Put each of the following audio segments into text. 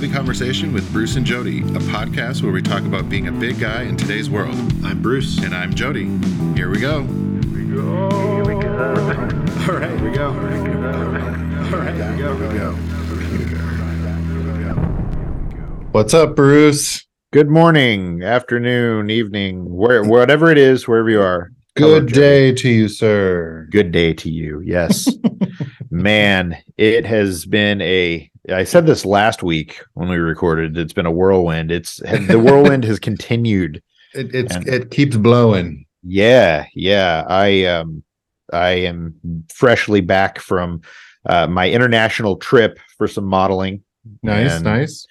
This Conversation with Bruce and Jody, a podcast where we talk about being a big guy in today's world. I'm Bruce. And I'm Jody. Here we go. Here we go. All right, here we go. All right, here we go. Here we go. What's up, Bruce? Good morning, afternoon, evening, where whatever it is, wherever you are. Good Jody. day to you, sir. Good day to you. Yes. Man, it has been a I said this last week when we recorded. It's been a whirlwind. It's the whirlwind has continued. It it's, And- it keeps blowing. Yeah, yeah. I um I am freshly back from uh my international trip for some modeling. Nice, And- nice.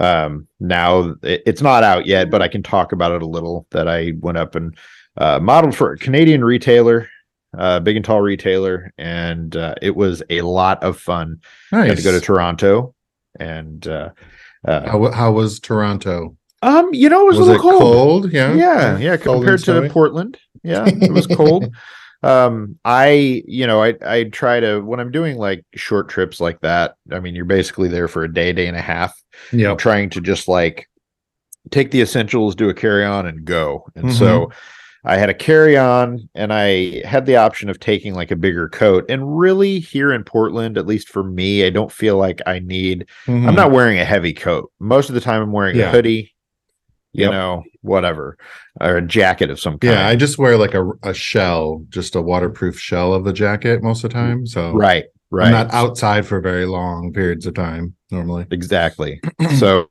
um now it- it's not out yet but i can talk about it a little that i went up and uh modeled for a canadian retailer uh big and tall retailer and uh it was a lot of fun Nice. got to go to toronto and uh, uh how, how was Toronto? um you know it was, Was, a it little cold, cold? Yeah. yeah yeah Cold compared to portland yeah it was cold um i you know i i try to when i'm doing like short trips like that i mean you're basically there for a day day and a half I'm trying to just like take the essentials, do a carry on, and go. And Mm-hmm. so I had a carry on, and I had the option of taking like a bigger coat. And really, here in Portland, at least for me, I don't feel like I need. I'm Mhm. not wearing a heavy coat. Most of the time, I'm wearing a hoodie. You Yep. know, whatever, or a jacket of some kind. Yeah, I just wear like a, a shell, just a waterproof shell of the jacket most of the time. So right, right. I'm not outside for very long periods of time normally. exactly so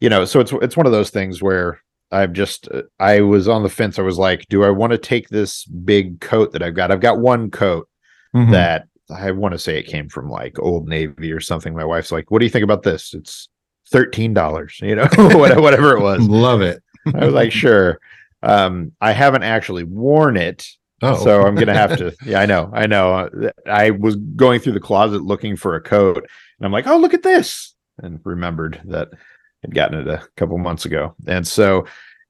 you know so it's it's one of those things where i've just uh, i was on the fence i was like do i want to take this big coat that i've got i've got one coat Mhm. that i want to say it came from like old navy or something my wife's like what do you think about this it's $13 you know whatever it was Love it. i was like sure um i haven't actually worn it Oh, so I'm gonna have to. Yeah, I know, I know. Uh, I was going through the closet looking for a coat, and I'm like, oh, look at this, and remembered that I'd gotten it a couple months ago, and so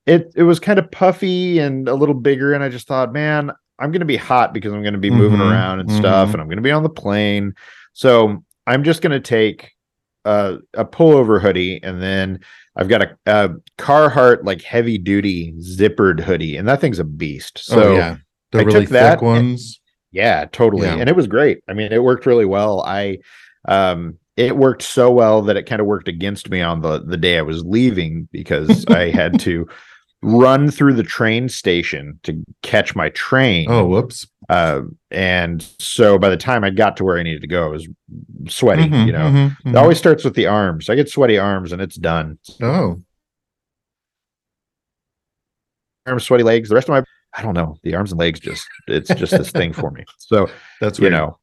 it it was kind of puffy and a little bigger, and I just thought, man, I'm gonna be hot because I'm gonna be moving Mhm, around and stuff, mhm. and I'm gonna be on the plane, so I'm just gonna take a, a pullover hoodie, and then I've got a, a Carhartt like heavy duty zippered hoodie, and that thing's a beast. So oh, yeah. The I really took that ones. yeah, totally. Yeah. And it was great. I mean, it worked really well. I um it worked so well that it kind of worked against me on the the day I was leaving because I had to run through the train station to catch my train. Oh, whoops. Uh, and so by the time I got to where I needed to go, I was sweaty, Mhm, you know. mhm, It mhm. always starts with the arms. I get sweaty arms and it's done. Oh, Arms, sweaty legs. The rest of my I don't know. The arms and legs just it's just this thing for me. So that's you weird. know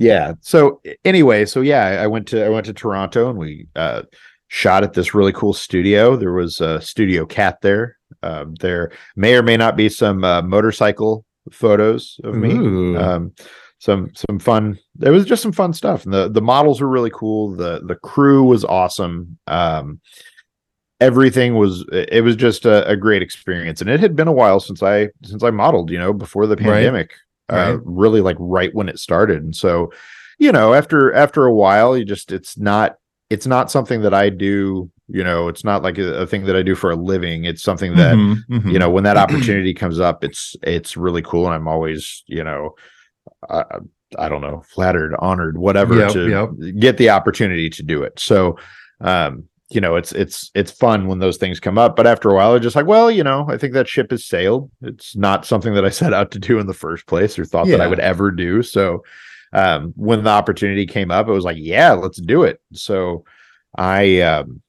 yeah. So anyway so yeah i went to i went to toronto and we uh shot at this really cool studio. There was a studio cat there um there may or may not be some uh, motorcycle photos of me. Um some some fun there was just some fun stuff and the the models were really cool. The the crew was awesome. Um everything was it was just a, a great experience and it had been a while since i since i modeled you know before the Right. uh, really like right when it started and so you know after after a while you just it's not it's not something that i do you know it's not like a, a thing that i do for a living it's something that Mhm, mhm. you know when that opportunity comes up it's it's really cool and i'm always you know I, I don't know flattered honored whatever Yep, to yep. get the opportunity to do it so um you know it's it's it's fun when those things come up but after a while it's just like well you know i think that ship has sailed it's not something that i set out to do in the first place or thought that i would ever do so um when the opportunity came up it was like yeah let's do it so i um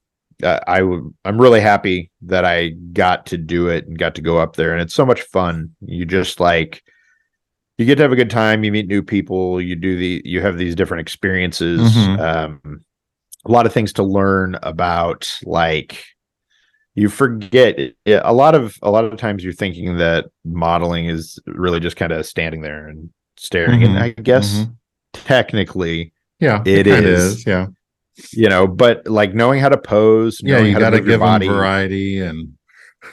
uh, I w- I'm really happy that I got to do it and got to go up there and it's so much fun. You just like you get to have a good time, you meet new people, you do the you have these different experiences. Mhm. Um a lot of things to learn about like you forget it, it- a lot of a lot of times you're thinking that modeling is really just kind of standing there and staring and Mhm, I guess mhm. technically Yeah, It kinda is. Yeah, you know but like knowing how to pose yeah. You how got to move your give body variety and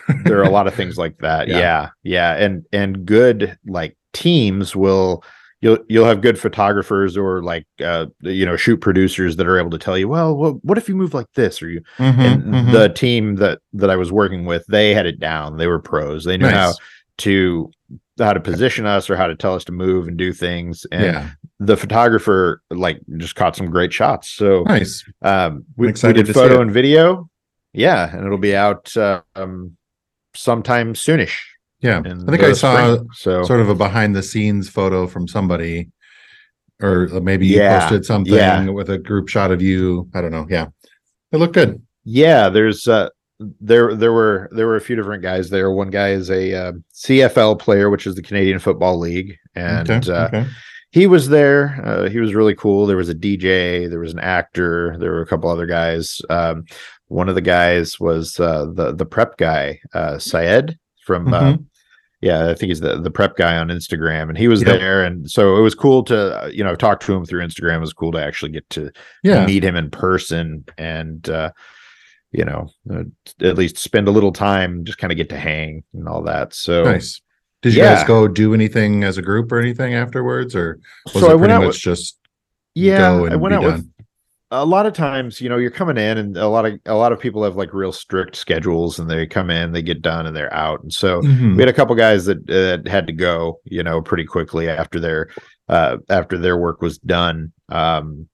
there are a lot of things like that Yeah. yeah. yeah and and good like teams will you'll you'll have good photographers or like uh you know shoot producers that are able to tell you well what, what if you move like this? Or you Mhm, and mhm. the team that that I was working with they had it down. They were pros. They knew how to how to position us or how to tell us to move and do things. And yeah, the photographer like just caught some great shots. So nice. um we, we did to photo and video. Yeah and it'll be out uh, um sometime soonish Yeah, I think I saw spring. so sort of a behind the scenes photo from somebody, or maybe you Yeah, posted something yeah. with a group shot of you. I don't know. Yeah, it looked good. Yeah, there's uh there there were there were a few different guys there. One guy is a uh, CFL player, which is the Canadian Football League, and okay, uh, okay. he was there. Uh, he was really cool. There was a DJ, there was an actor, there were a couple other guys. Um, one of the guys was uh, the the prep guy, uh, Syed from. Uh, Mhm. yeah, I think he's the, the prep guy on Instagram, and he was Yep. there, and so it was cool to uh, you know talk to him through Instagram. It was cool to actually get to Yeah, meet him in person and uh you know uh, at least spend a little time just kind of get to hang and all that so nice. Did you Yeah. guys go do anything as a group or anything afterwards, or was so it i went pretty out much with, just yeah i went be out done? with a lot of times you know you're coming in and a lot of a lot of people have like real strict schedules and they come in they get done and they're out and so Mhm. we had a couple guys that uh, had to go you know pretty quickly after their uh after their work was done um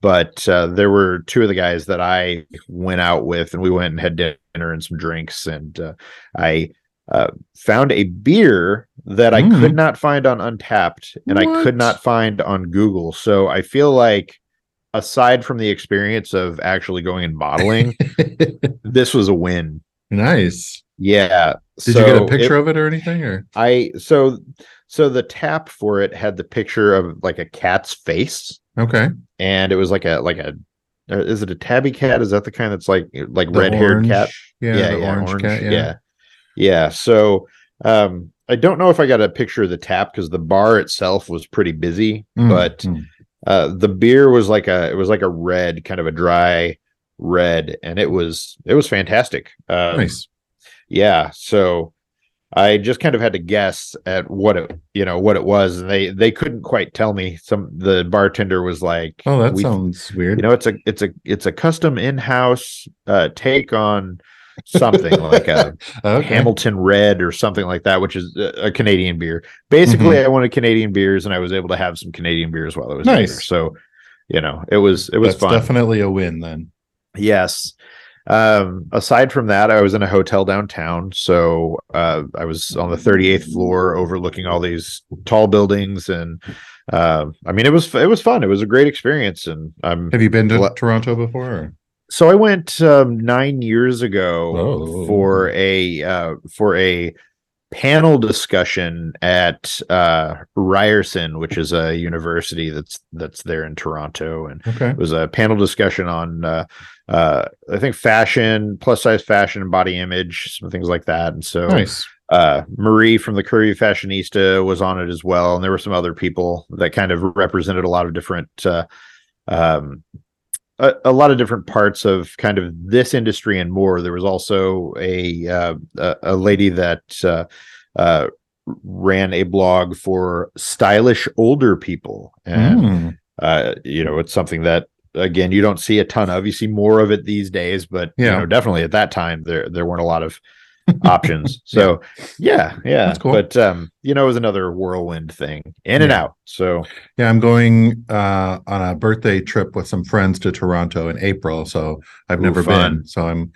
but uh, there were two of the guys that I went out with, and we went and had dinner and some drinks, and uh, I uh, found a beer that I Mm. could not find on Untappd, and I could not find on Google. So I feel like, aside from the experience of actually going and bottling, this was a win. nice. Yeah. Did you get a picture it- of it or anything? Or I so so the tap for it had the picture of like a cat's face, okay, and it was like a like a uh, is it a tabby cat? Is that the kind that's like like red haired cat? orange- Yeah, the orange, cat. Yeah. yeah, yeah. So um, I don't know if I got a picture of the tap because the bar itself was pretty busy, Mm, but mm. Uh, the beer was like a it was like a red, kind of a dry red, and it was it was fantastic. Um, nice. yeah so i just kind of had to guess at what it you know what it was and they they couldn't quite tell me some the bartender was like Oh, that "We- sounds weird. you know it's a it's a it's a custom in-house uh take on something like a okay. hamilton red or something like that which is a, canadian beer basically Mm-hmm. i wanted canadian beers and i was able to have some canadian beers while i was Nice. there so you know it was it was That's fun definitely a win then. Yes. Um, aside from that, I was in a hotel downtown. So uh, I was on the 38th floor overlooking all these tall buildings. And uh, I mean, it was, it was fun. It was a great experience. And I'm, Have you been to Toronto before? or- so I went um, nine years ago Oh. for a, uh, for a panel discussion at uh, Ryerson, which is a university that's, that's there in Toronto. And Okay. it was a panel discussion on uh, uh, I think fashion, plus size fashion, and body image, some things like that. And so Nice. uh, Marie from the Curvy Fashionista was on it as well, and there were some other people that kind of represented a lot of different, uh, um, a, a lot of different parts of kind of this industry and more. There was also a uh, a, lady that uh, uh, ran a blog for stylish older people, and Mm, uh, you know, it's something that again you don't see a ton of. You see more of it these days, but you know, definitely at that time there there weren't a lot of options. So yeah, yeah. That's cool. But um, you know, it was another whirlwind thing, in and out. So Yeah, I'm going uh, on a birthday trip with some friends to Toronto in April, so I've Ooh, never fun. been. So I'm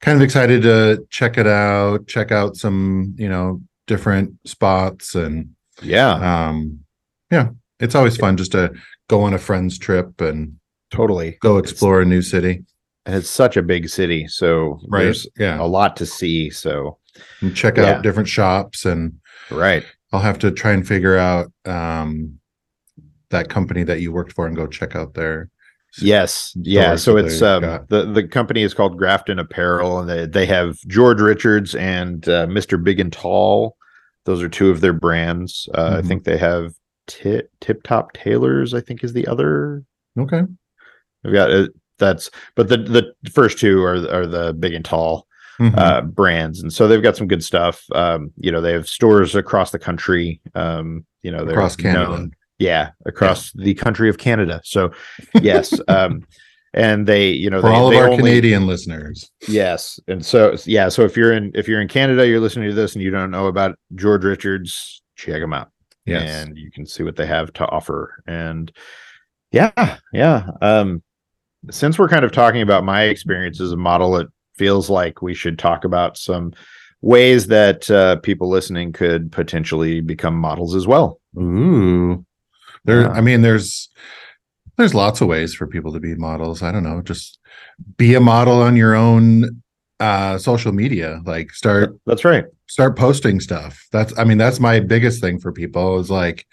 kind of excited to check it out, check out some, you know, different spots and yeah, um yeah, it's always fun just to go on a friend's trip and totally. go explore a new city. And it's such a big city, so Right. there's Yeah. a lot to see. So And check Yeah. out different shops and right. I'll have to try and figure out um that company that you worked for and go check out their Yes, yeah. So it's um, the the company is called Grafton Apparel, and they they have George Richards and uh, Mr. Big and Tall. Those are two of their brands. Uh, I Mhm. think they have Tip Tip Top Tailors. I think is the other. Okay. We've got uh, that's, but the the first two are are the Big and Tall Mhm. uh, brands, and so they've got some good stuff. Um, you know, they have stores across the country. Um, you know, they're Across Canada. known- yeah, across the country of Canada. So yes, um, and they, you know, For they, all of they our only- Canadian listeners. Yes, and so yeah, so if you're in if you're in Canada, you're listening to this and you don't know about George Richards, check them out. Yes. and you can see what they have to offer. And yeah, yeah. Um, since we're kind of talking about my experience as a model, it feels like we should talk about some ways that uh, people listening could potentially become models as well. Ooh. There Yeah. I mean there's there's lots of ways for people to be models. I don't know, just be a model on your own uh social media. Like start That's right. start posting stuff. That's I mean that's my biggest thing for people is like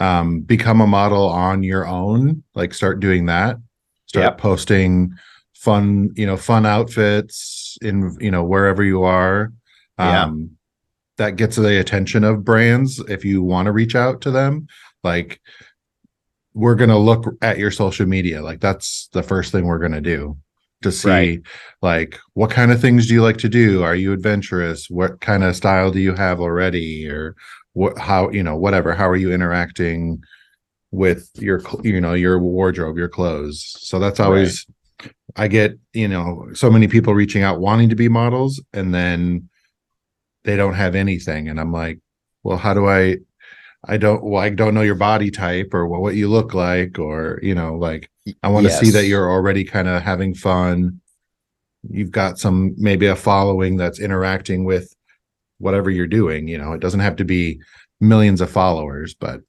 um become a model on your own, like start doing that. Start Yep. posting fun, you know, fun outfits in you know wherever you are. Yeah. Um that gets the attention of brands if you want to reach out to them like we're going to look at your social media like that's the first thing we're going to do to see Right. like what kind of things do you like to do are you adventurous what kind of style do you have already or what how you know whatever how are you interacting with your you know your wardrobe your clothes. So that's always i get you know so many people reaching out wanting to be models and then they don't have anything. And i'm like well how do i i don't well i don't know your body type or what you look like or you know like i want to see that you're already kind of having fun. You've got some maybe a following that's interacting with whatever you're doing you know it doesn't have to be millions of followers but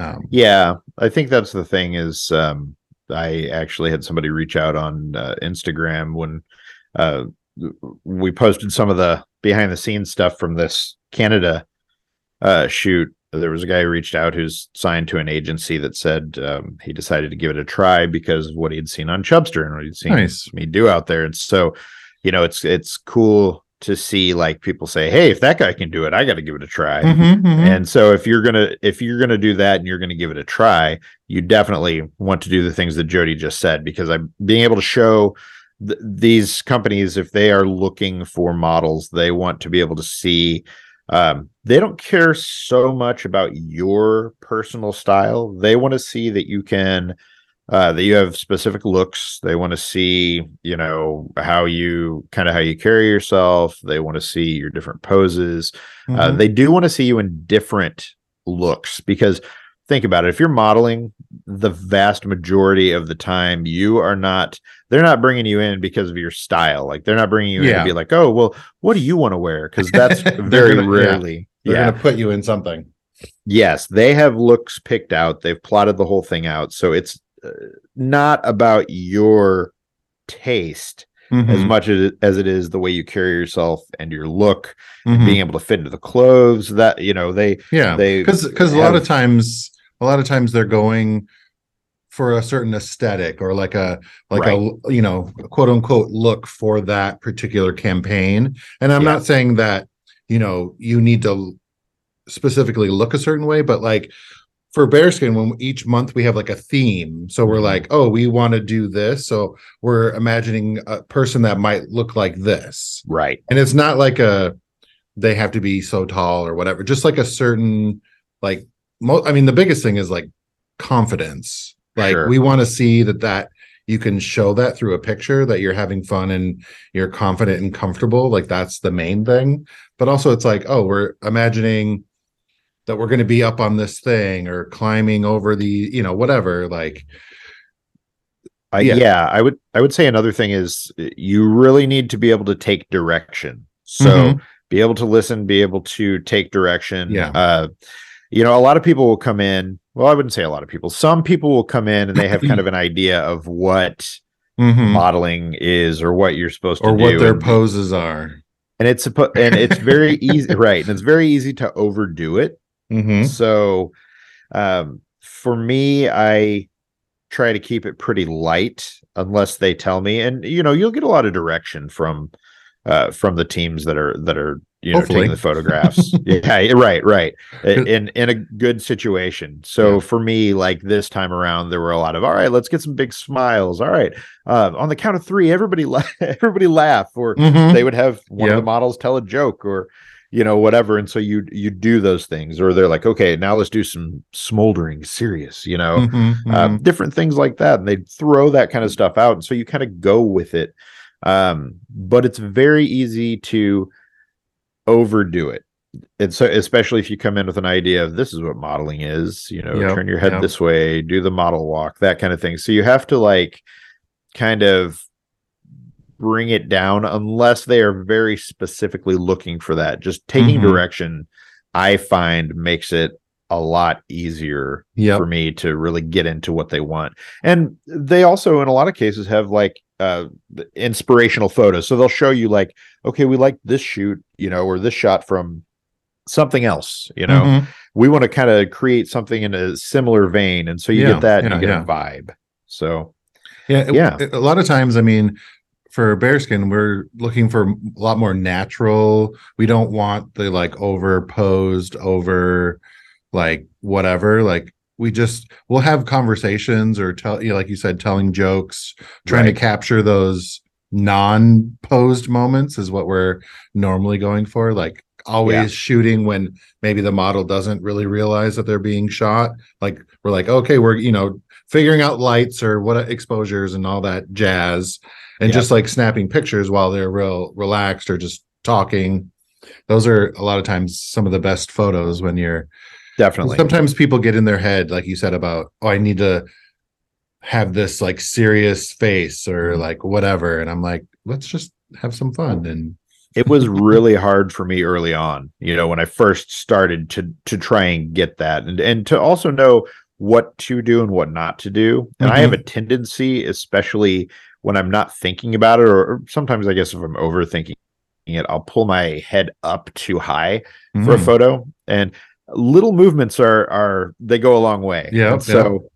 um Yeah, I think that's the thing is um I actually had somebody reach out on uh, Instagram when uh we posted some of the behind the scenes stuff from this Canada uh shoot. There was a guy who reached out who's signed to an agency that said um, he decided to give it a try because of what he'd seen on Chubstr and what he'd seen Nice. me do out there. And so, you know, it's it's cool to see like people say, "Hey, if that guy can do it, I got to give it a try." mhm, mhm. And so if you're gonna if you're gonna do that and you're gonna give it a try, you definitely want to do the things that Jody just said because I'm being able to show th- these companies if they are looking for models, they want to be able to see. Um, they don't care so much about your personal style. They want to see that you can uh, that you have specific looks. They want to see, you know, how you kind of how you carry yourself. They want to see your different poses. Uh, Mhm. they do want to see you in different looks because think about it. If you're modeling, the vast majority of the time, you are not. They're not bringing you in because of your style. Like they're not bringing you in to be like, oh, well, what do you want to wear? Because that's very gonna- yeah. rarely. they're yeah. gonna put you in something Yes, they have looks picked out. They've plotted the whole thing out. So it's uh, not about your taste as Mhm, much as it, as it is the way you carry yourself and your look, mhm. being able to fit into the clothes. That you know they yeah they because because a lot of times a lot of times they're going for a certain aesthetic or like a like a you know quote unquote look for that particular campaign and i'm Yeah. not saying that you know you need to specifically look a certain way but like for bearskin when each month we have like a theme so we're Mhm. like oh we want to do this so we're imagining a person that might look like this right. and it's not like a they have to be so tall or whatever just like a certain like mo- i mean the biggest thing is like confidence like Sure. we want to see that that you can show that through a picture that you're having fun and you're confident and comfortable like that's the main thing but also it's like oh we're imagining that we're going to be up on this thing or climbing over the you know whatever like I, Yeah. yeah. I would I would say another thing is uh, you really need to be able to take direction. So Mhm. be able to listen, be able to take direction. Yeah. Uh, you know, a lot of people will come in. Well, I wouldn't say a lot of people. Some people will come in and they have kind of an idea of what Mhm. modeling is or what you're supposed to do. or to what do. their and, poses are and it's and it's very easy, right? And it's very easy to overdo it. Mhm. So um for me, I try to keep it pretty light unless they tell me. And you know, you'll get a lot of direction from uh from the teams that are that are you know Hopefully. taking the photographs. yeah, right, right. In in a good situation. So Yeah. for me, like this time around, there were a lot of all right, let's get some big smiles. All right. Uh, on the count of three, everybody la- everybody laugh or Mhm. they would have one of the models tell a joke or you know whatever and so you you do those things or they're like okay now let's do some smoldering serious you know Mhm, um, mhm. different things like that and they throw that kind of stuff out and so you kind of go with it um, but it's very easy to overdo it and so especially if you come in with an idea of this is what modeling is you know Yep, turn your head yep. this way do the model walk that kind of thing so you have to like kind of bring it down unless they are very specifically looking for that just taking Mhm. direction i find makes it a lot easier Yep. for me to really get into what they want. And they also, in a lot of cases, have like uh inspirational photos. So they'll show you like, okay, we like this shoot, you know, or this shot from something else, you know. Mhm. We want to kind of create something in a similar vein. And so you Yeah, get that yeah, you get yeah. a vibe. So Yeah, Yeah. it- a lot of times, I mean, for bearskin, we're looking for a lot more natural. We don't want the like over posed, over like whatever. Like we just we'll have conversations or tell you, know, like you said, telling jokes, trying Right. to capture those non-posed moments is what we're normally going for. Like always Yeah. shooting when maybe the model doesn't really realize that they're being shot. Like we're like, okay, we're you know figuring out lights or what exposures and all that jazz and Yeah. just like snapping pictures while they're real relaxed or just talking those are a lot of times some of the best photos when you're definitely. sometimes people get in their head like you said about oh i need to have this like serious face or Mm-hmm. like whatever and i'm like let's just have some fun and it was really hard for me early on you know when i first started to to try and get that and and to also know what to do and what not to do and i have a tendency especially when i'm not thinking about it or, sometimes i guess if i'm overthinking it i'll pull my head up too high for a Mhm. photo and little movements are are they go a long way Yeah. So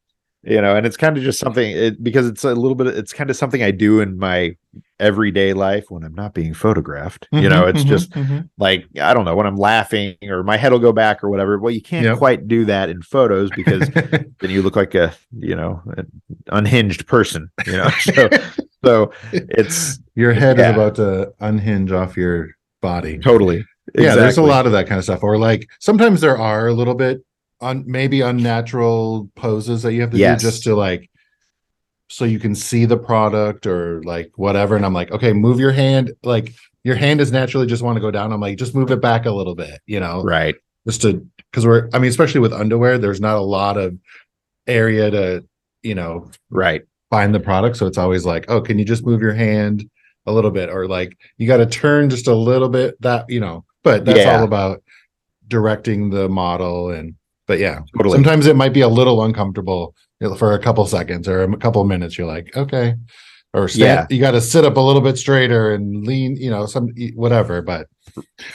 you know and it's kind of just something it, because it's a little bit it's kind of something i do in my everyday life when i'm not being photographed you know it's mhm, just mhm. like i don't know when i'm laughing or my head will go back or whatever well you can't Yep. quite do that in photos because then you look like a you know an unhinged person you know so so it's your head Yeah. is about to unhinge off your body totally yeah there's a lot of that kind of stuff or like sometimes there are a little bit on maybe unnatural poses that you have to Yes. do just to like so you can see the product or like whatever. And i'm like okay move your hand like your hand is naturally just want to go down. I'm like just move it back a little bit you know? Right. Just to because we're i mean especially with underwear there's not a lot of area to you know right. find the product. So it's always like oh can you just move your hand a little bit? Or like you got to turn just a little bit that you know? But that's Yeah. all about directing the model and but yeah totally sometimes it might be a little uncomfortable for a couple seconds or a couple minutes you're like okay or stand, you got to sit up a little bit straighter and lean you know some whatever but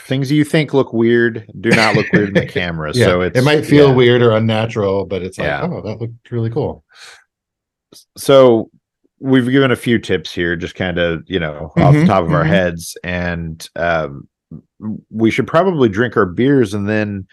things you think look weird do not look weird in the camera yeah so it's it might feel yeah. weird or unnatural but it's like Yeah. oh that looked really cool so we've given a few tips here just kind of you know off the Mhm, top of our mhm. heads and um, we should probably drink our beers and then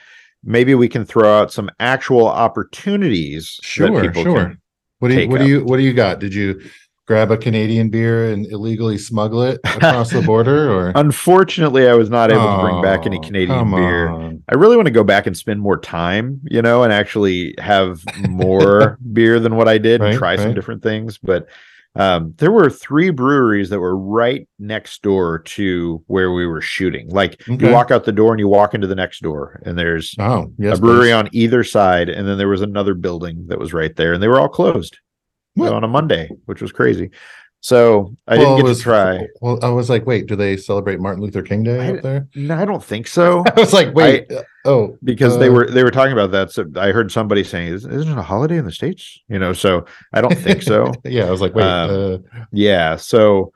maybe we can throw out some actual opportunities Sure, that people sure. What do you what up. do you what do you got? Did you grab a Canadian beer and illegally smuggle it across the border or unfortunately i was not able to bring back any Oh, canadian beer on. i really want to go back and spend more time you know and actually have more beer than what i did and Right, try some different things but um, there were three breweries that were right next door to where we were shooting like Okay. you walk out the door and you walk into the next door and there's Oh, yes. a brewery please. on either side and then there was another building that was right there and they were all closed on a monday which was crazy so i Well, didn't get was- to try Well, I was like, wait, do they celebrate Martin Luther King Day I- up there? no i don't think so I was like, wait, uh, oh, because they uh, were they were talking about that. So I heard somebody saying, "Isn't isn't it a holiday in the states?" You know, so I don't think so. yeah, I was like, wait, Um, uh, yeah, so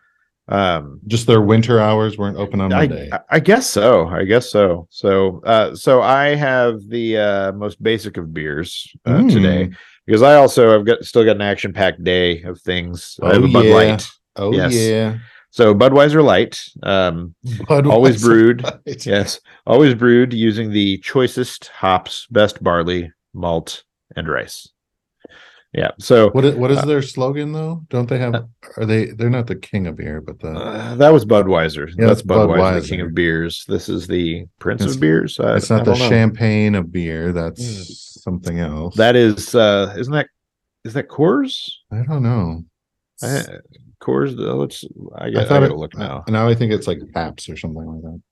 um, just their winter hours weren't open on Monday. I, I guess so. I guess so. So uh, so I have the uh, most basic of beers uh, Mm. today because I also have got still got an action packed day of things. I have Oh, a Bud yeah. Light. oh yes. yeah, So Budweiser Light, um, always brewed. Light. Yes, always brewed using the choicest hops, best barley, malt, and rice. Yeah. So What is, what is Uh, their slogan though? Don't they have? Are they? They're not the king of beer, but the uh, that was Budweiser. Yeah, That's it's Budweiser, the king of beers. This is the prince It's- of beers. I- it's I not the know. champagne of beer. That's Mm. something else. That is, uh, isn't that is that Coors? I don't know. Uh, Coors. uh, Let's. I, I I thought gotta it, look now. Now I think it's like Paps or something like that.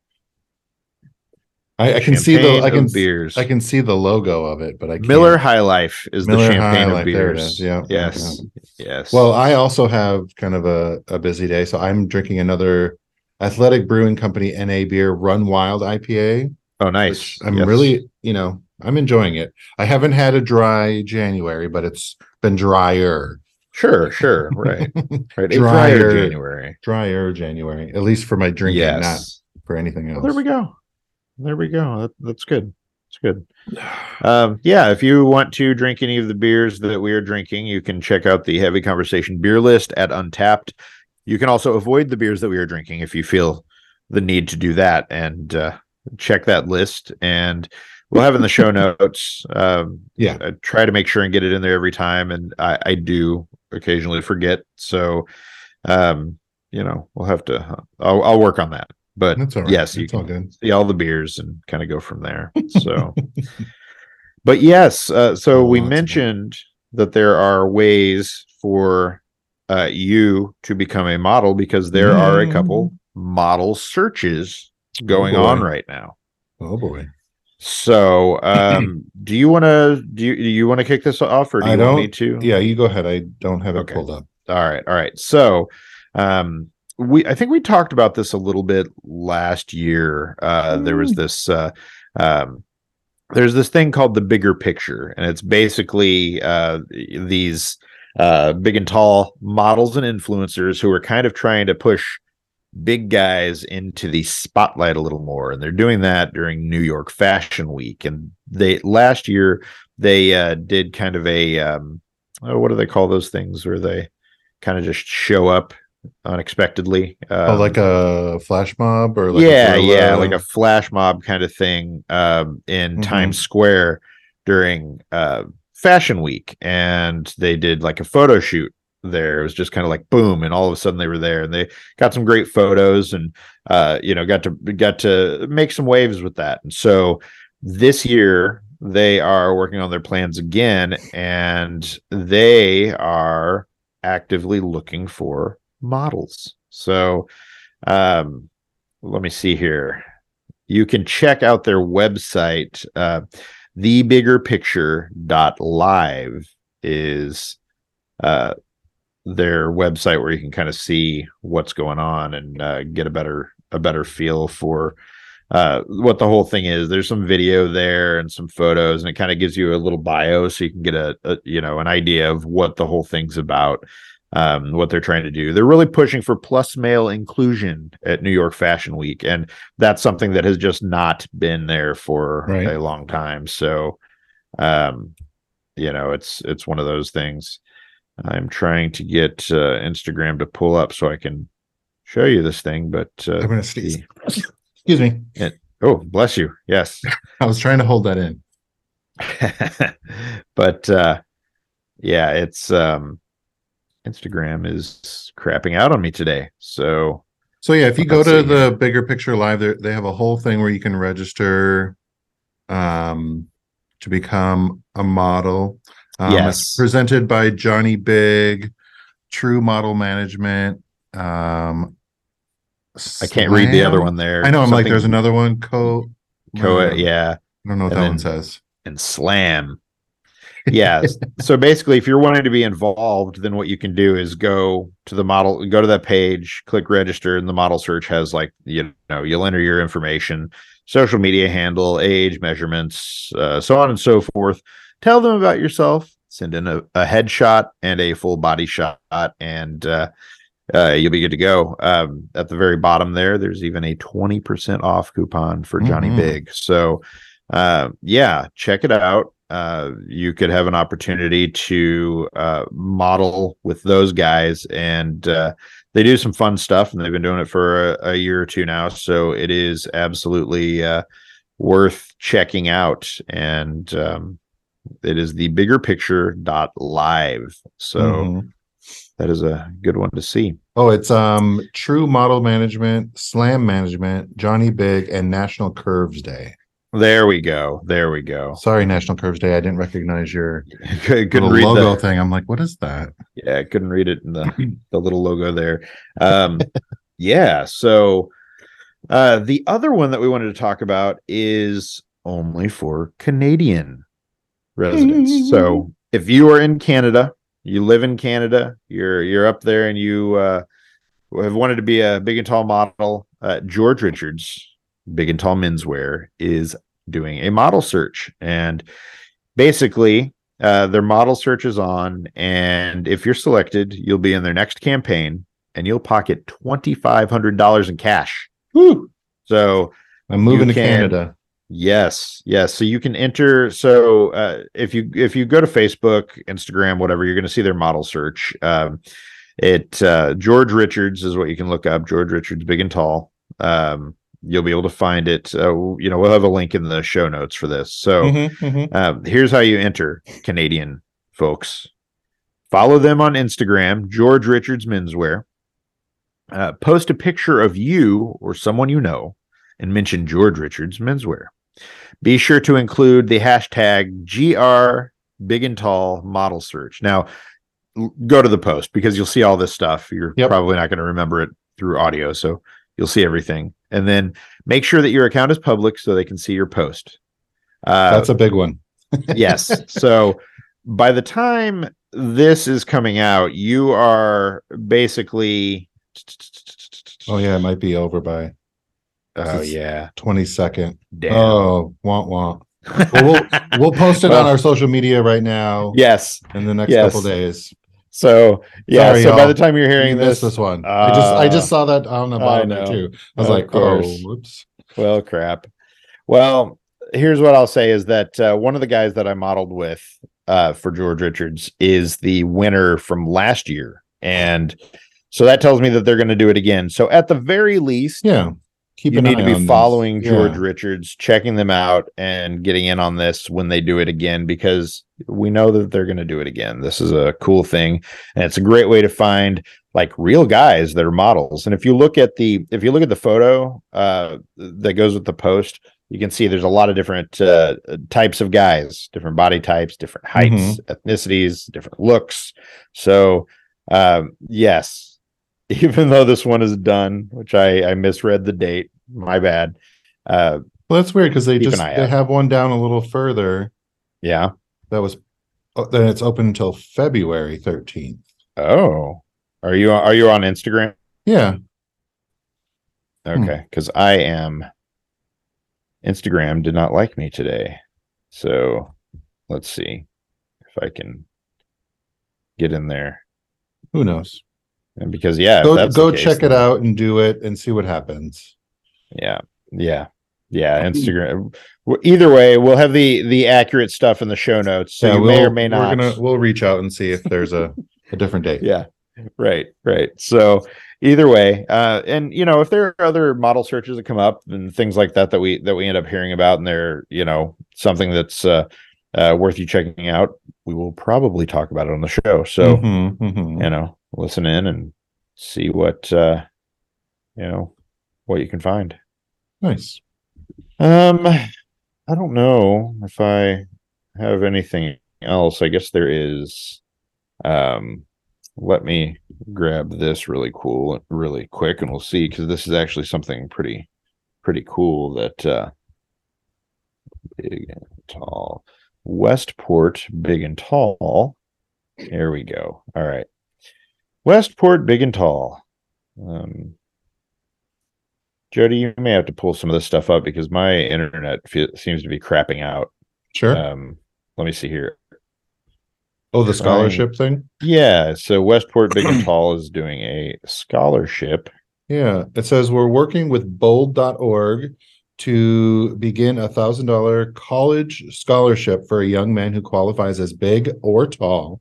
I, I can see the I can beers. I can see the logo of it, but I can't. Miller High Life is Miller the champagne High of Life, beers. yeah, Yes. Yes. Well, I also have kind of a, a busy day, so I'm drinking another Athletic Brewing Company NA beer Run Wild IPA. oh, nice. I'm Yes. really, you know, I'm enjoying it. I haven't had a dry January, but it's been drier. sure, sure, right, right. Drier. drier January. Drier January, at least for my drinking, not Yes. for anything else. Well, there we go. There we go. That, that's good. It's good. Um, yeah, if you want to drink any of the beers that we are drinking, you can check out the Heavy Conversation beer list at Untappd. You can also avoid the beers that we are drinking if you feel the need to do that and uh, check that list. And we'll have in the show notes. Um, Yeah. I try to make sure and get it in there every time, and I, I do occasionally forget. So, um, you know, we'll have to. I'll, I'll work on that. But That's all right. yes, you It's all can good. see all the beers and kind of go from there. So, but yes, uh, so we of them. mentioned that there are ways for uh, you to become a model because there are a couple model searches going Oh, on right now. Oh boy. So, um, do you want to do you, do you want to kick this off, or do I you want me to? Yeah, you go ahead. I don't have it Okay. pulled up. All right, all right. So, um, we I think we talked about this a little bit last year. Uh, there was this uh, um, there's this thing called the bigger picture, and it's basically uh, these uh, big and tall models and influencers who are kind of trying to push big guys into the spotlight a little more and they're doing that during New York Fashion Week and they last year they uh, did kind of a um, oh, what do they call those things where they kind of just show up unexpectedly oh, um, like a flash mob or like a yeah yeah like a flash mob kind of thing um, in Mhm. Times Square during uh, Fashion Week and they did like a photo shoot there. It was just kind of like boom and all of a sudden they were there and they got some great photos and uh you know got to got to make some waves with that. And so this year they are working on their plans again and they are actively looking for models. So um let me see here. You can check out their website uh thebiggerpicture.live is uh their website where you can kind of see what's going on and uh, get a better a better feel for uh, what the whole thing is. There's some video there and some photos, and it kind of gives you a little bio so you can get a, a you know an idea of what the whole thing's about, um, what they're trying to do. They're really pushing for plus male inclusion at New York Fashion Week, and that's something that has just not been there for Right. a long time. So, um, you know, it's it's one of those things. I'm trying to get uh, Instagram to pull up so I can show you this thing, but uh, I'm gonna sneeze. Excuse me. oh, bless you. Yes, I was trying to hold that in. but uh, yeah, it's um, Instagram is crapping out on me today. So So yeah, if you go to the bigger picture live, there they have a whole thing where you can register um to become a model. Um, Yes. presented by Johnny Big, True Model Management. Um I can't read the other one there. I know. I'm like, there's another one. Co. Co- yeah, I don't know what And that one says. and slam. Yeah. so basically, if you're wanting to be involved, then what you can do is go to the model, go to that page, click register, and the model search has like you know you'll enter your information, social media handle, age, measurements, uh, so on and so forth. Tell them about yourself. Send in a, a headshot and a full body shot, and uh, uh, you'll be good to go. Um, at the very bottom there, there's even a 20% off coupon for Johnny Mhm. Big. So, uh, yeah, check it out. Uh, you could have an opportunity to uh, model with those guys, and uh, they do some fun stuff, and they've been doing it for a, a year or two now. So it is absolutely uh, worth checking out. And um, It is the bigger picture dot live. So Mhm. that is a good one to see. Oh, it's um True Model Management, Slam Management, Johnny Big, and National Curves Day. There we go. There we go. Sorry, National Curves Day. I didn't recognize your couldn't read logo the, thing. I'm like, what is that? yeah, I couldn't read it in the the little logo there. Um, yeah. So uh, the other one that we wanted to talk about is only for Canadian residents. so if you are in Canada, you live in Canada, you're you're up there, and you uh, have wanted to be a big and tall model. Uh, George Richards, Big and Tall Menswear, is doing a model search, and basically uh, their model search is on, and if you're selected, you'll be in their next campaign, and you'll pocket twenty five hundred dollars in cash. Woo! So I'm moving to can- Canada. Yes, yes. So you can enter. So uh, if you if you go to Facebook, Instagram, whatever, you're going to see their model search. Um, it uh, George Richards is what you can look up. George Richards, big and tall. Um, you'll be able to find it. Uh, you know, we'll have a link in the show notes for this. So Mhm, mhm. um, here's how you enter Canadian folks. Follow them on Instagram, George Richards Menswear. Uh, post a picture of you or someone you know and mention George Richards Menswear. Be sure to include the hashtag GR Big and Tall Model Search. Now, l- go to the post because you'll see all this stuff. You're Yep. probably not going to remember it through audio, so you'll see everything. And then make sure that your account is public so they can see your post. Uh, That's a big one. yes. So by the time this is coming out, you are basically. Oh yeah, it might be over by Oh yeah. 22nd. Damn. Oh, want want. Well, we'll we'll post it Well, on our social media right now Yes. in the next yes. couple days. So yeah. Sorry, so by the time you're hearing this, this one. I just I Uh, just saw that on the I bottom there too. I was Of like, course. oh, whoops. well, crap. Well, here's what I'll say is that uh, one of the guys that I modeled with uh, for George Richards is the winner from last year, and so that tells me that they're going to do it again. So at the very least, Yeah. Keep you need to be on this. following Yeah. George Richards, checking them out, and getting in on this when they do it again because we know that they're going to do it again. This is a cool thing, and it's a great way to find like real guys that are models. And if you look at the if you look at the photo uh, that goes with the post, you can see there's a lot of different uh, types of guys, different body types, different heights, ethnicities, different looks. So um, yes, even though this one is done, which I, I misread the date, my bad. Uh, Well, that's weird because they just they out. have one down a little further yeah. that was oh, then it's open until February 13th. Oh, are you are you on Instagram? Yeah. Hmm. Okay, because I am. Instagram did not like me today, so let's see if I can get in there. Who knows? And because yeah, if Go that's go case, check it then- out and do it and see what happens. Yeah, yeah, yeah. Instagram. w- Either way, we'll have the the accurate stuff in the show notes, so you we'll, may or may not. We're gonna we'll reach out and see if there's a, a different date. yeah right right so either way uh and you know if there are other model searches that come up and things like that that we that we end up hearing about and they're you know something that's uh, uh worth you checking out we will probably talk about it on the show so Mhm, mhm. you know listen in and see what uh you know what you can find. Nice. um i don't know if i have anything else. I guess there is um let me grab this really cool really quick and we'll see because this is actually something pretty pretty cool that uh big and tall. Westport big and tall. Here we go. All right westport big and tall um jody you may have to pull some of this stuff up because my internet fe- seems to be crapping out Sure. um let me see here oh, the scholarship thing. yeah, so Westport Big and Tall is doing a scholarship. Yeah, it says we're working with bold.org to begin a thousand dollar college scholarship for a young man who qualifies as big or tall.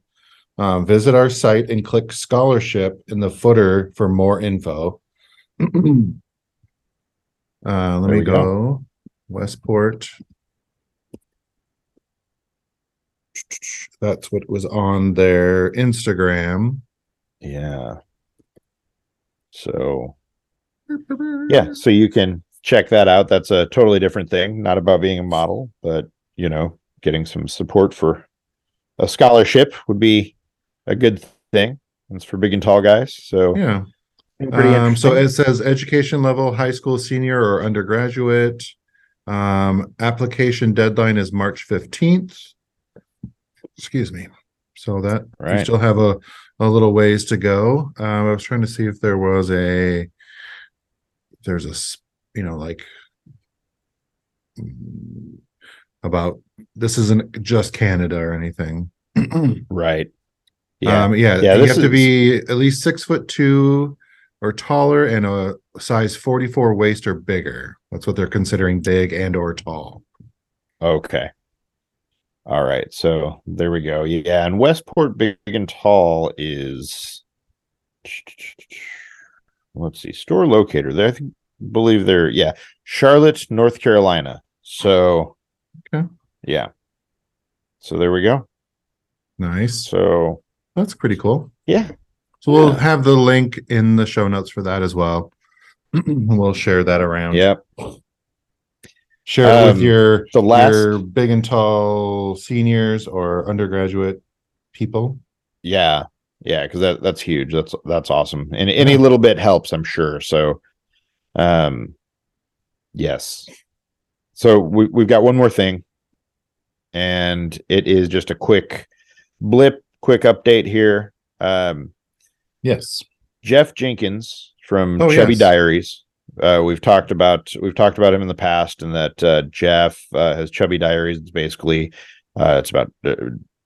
Um, visit our site and click scholarship in the footer for more info. uh, let There me go. go. Westport. That's what was on their Instagram. Yeah. So yeah, so you can check that out. That's a totally different thing. Not about being a model, but you know, getting some support for a scholarship would be a good thing. It's for big and tall guys. So Yeah. pretty Um, so it says education level, high school senior or undergraduate. Um, application deadline is March fifteenth. Excuse me. So that we still have a, a little ways to go. Um, I was trying to see if there was a, there's a you know, like about, this isn't just Canada or anything. right. Yeah. Um, yeah, Yeah, you have to be at least six foot two or taller and a size 44 waist or bigger. That's what they're considering big and or tall. Okay. All right. So there we go. Yeah. And Westport Big and Tall is let's see, store locator. There, I think believe they're yeah, Charlotte, North Carolina. So Okay. yeah. So there we go. Nice. So That's pretty cool. yeah. So we'll Yeah. have the link in the show notes for that as well. we'll share that around. Yep. Share it with Um, your the last- your big and tall seniors or undergraduate people. Yeah. Yeah, because that that's huge. That's that's awesome. And any little bit helps, I'm sure. So um yes. So we we've got one more thing. And it is just a quick blip, quick update here. Um Yes. Jeff Jenkins from Oh, Chubby yes. Diaries. Uh, we've talked about we've talked about him in the past, and that uh, Jeff uh, has Chubby Diaries. It's basically uh, it's about uh,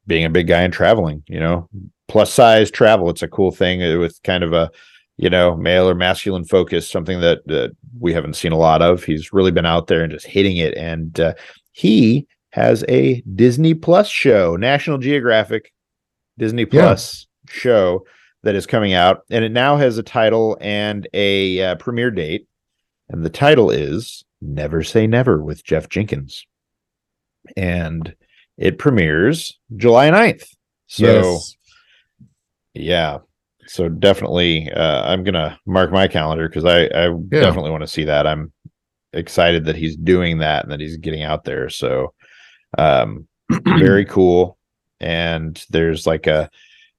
being a big guy and traveling. You know, plus size travel. It's a cool thing with kind of a you know male or masculine focus. Something that uh, we haven't seen a lot of. He's really been out there and just hitting it, and uh, he has a Disney Plus show, National Geographic Disney Yeah. Plus show that is coming out, and it now has a title and a uh, premiere date. And the title is Never Say Never with Jeff Jenkins. And it premieres July 9th. So, yes. yeah. So definitely, uh, I'm going to mark my calendar because I, I definitely want to see that. I'm excited that he's doing that and that he's getting out there. So, um, very cool. And there's like a,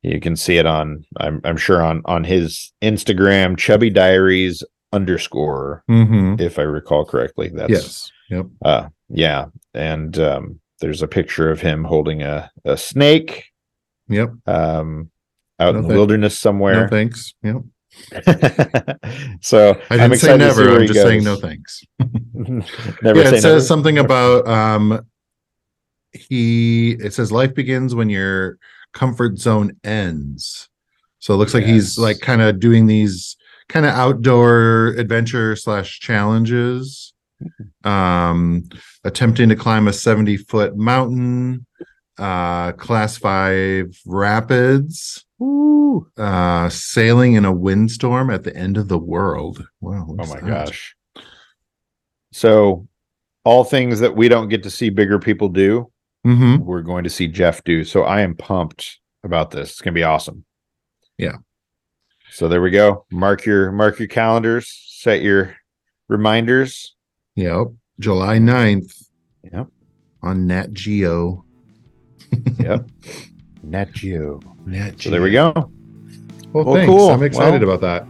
you can see it on, I'm, I'm sure on, on his Instagram, Chubby Diaries underscore, hmm if I recall correctly. That's, Yes. Yep. uh, yeah. And, um, there's a picture of him holding a, a snake, Yep. um, out No in the thank- wilderness somewhere. No thanks. Yep. so I I'm didn't say excited to see never. I'm just saying no thanks. never yeah, it says never. something about um he it says life begins when your comfort zone ends. So it looks like he's like kind of doing these kind of outdoor adventure slash challenges. Um attempting to climb a 70 foot mountain, uh class five rapids, Ooh. uh sailing in a windstorm at the end of the world. Wow. Oh my gosh. So all things that we don't get to see bigger people do, Mm-hmm. we're going to see Jeff do. So I am pumped about this. It's gonna be awesome. Yeah. So there we go. Mark your mark your calendars, set your reminders. Yep. July 9th Yep. on Nat Geo. Yep. Nat Geo. Nat Geo. So there we go. Well, Well, thanks. cool. I'm excited Well- about that.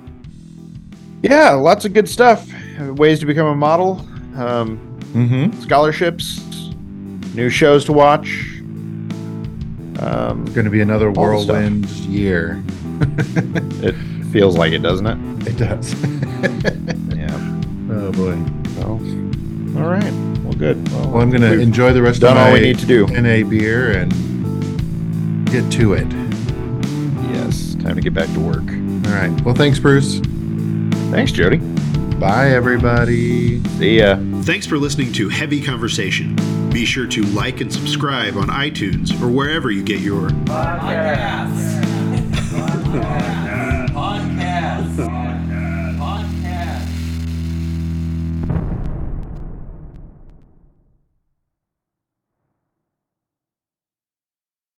Yeah, lots of good stuff. Ways to become a model, um, Mm-hmm. scholarships, new shows to watch. Um, Going to be another the stuff. whirlwind year. it feels like it, doesn't it? It does. Yeah. oh boy. So, all right. Well, good. Well, I'm going to enjoy the rest done of my all we need to do. NA beer and get to it. Yes, time to get back to work. All right. Well, thanks, Bruce. Thanks, Jody. Bye, everybody. See ya. Thanks for listening to Heavy Conversation. Be sure to like and subscribe on iTunes or wherever you get your Podcast.